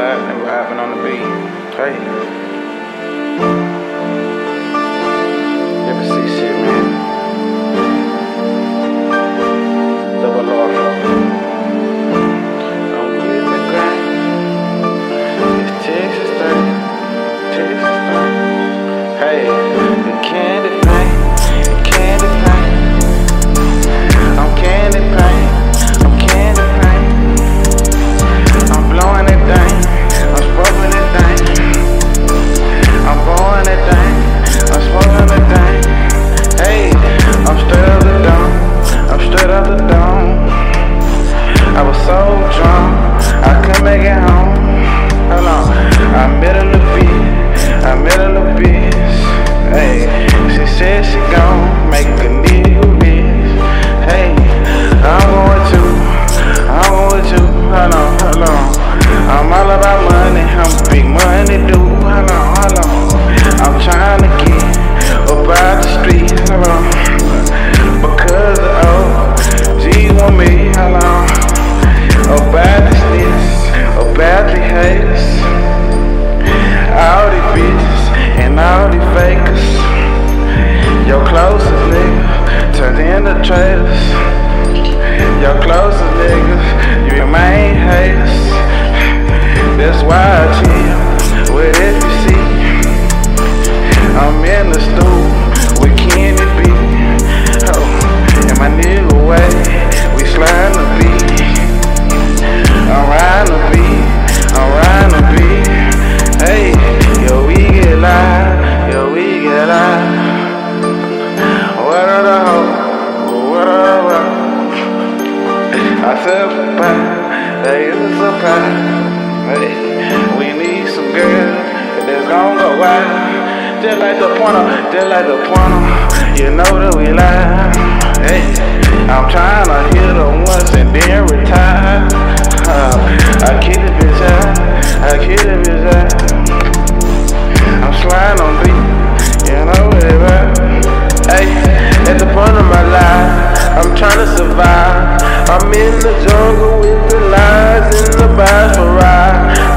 live and vibing on the beat. Hey. You haters. That's why I chill with SBC. I'm in the stool with Kenny B. Oh, and my nigga way, we slime the beat. I'm riding the beat, I'm riding the beat. Hey, yo, we get live, yo, we get live. What are the hoes? What are the I said surprise, hey, it's a. Hey, we need some girls that's gon' go wild. Just like the pointer, just like the pointer, you know that we lie. Hey, I'm tryna hit her once and then retire. Uh, I keep bitch out, I keep bitch out. I'm sliding on beat, you know it, right? Hey, at the point of my life, I'm trying to survive. I'm in the jungle with the lions in the bars.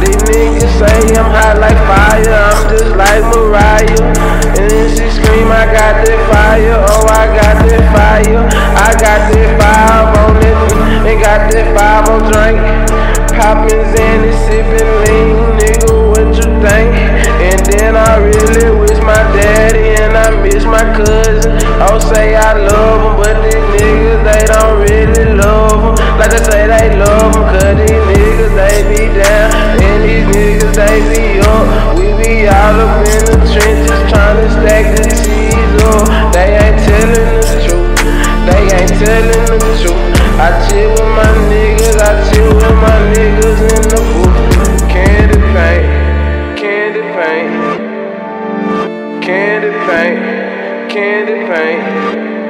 These niggas say I'm hot like fire, I'm just like Mariah. And then she scream, I got that fire, oh I got that fire. I got that five on it, and got that five on drink. Poppin' Xanny, sippin' lean, nigga, what you think? And then I really wish my daddy and I miss my cousin. I'll say I love them, but these niggas, they don't really Like they say they love them, cause these niggas, they be down. And these niggas, they be up. We be all up in the trenches trying to stack the cheese up. They ain't telling the truth. They ain't telling the truth. I chill with my niggas, I chill with my niggas in the booth. Candy paint, candy paint, candy paint, candy paint.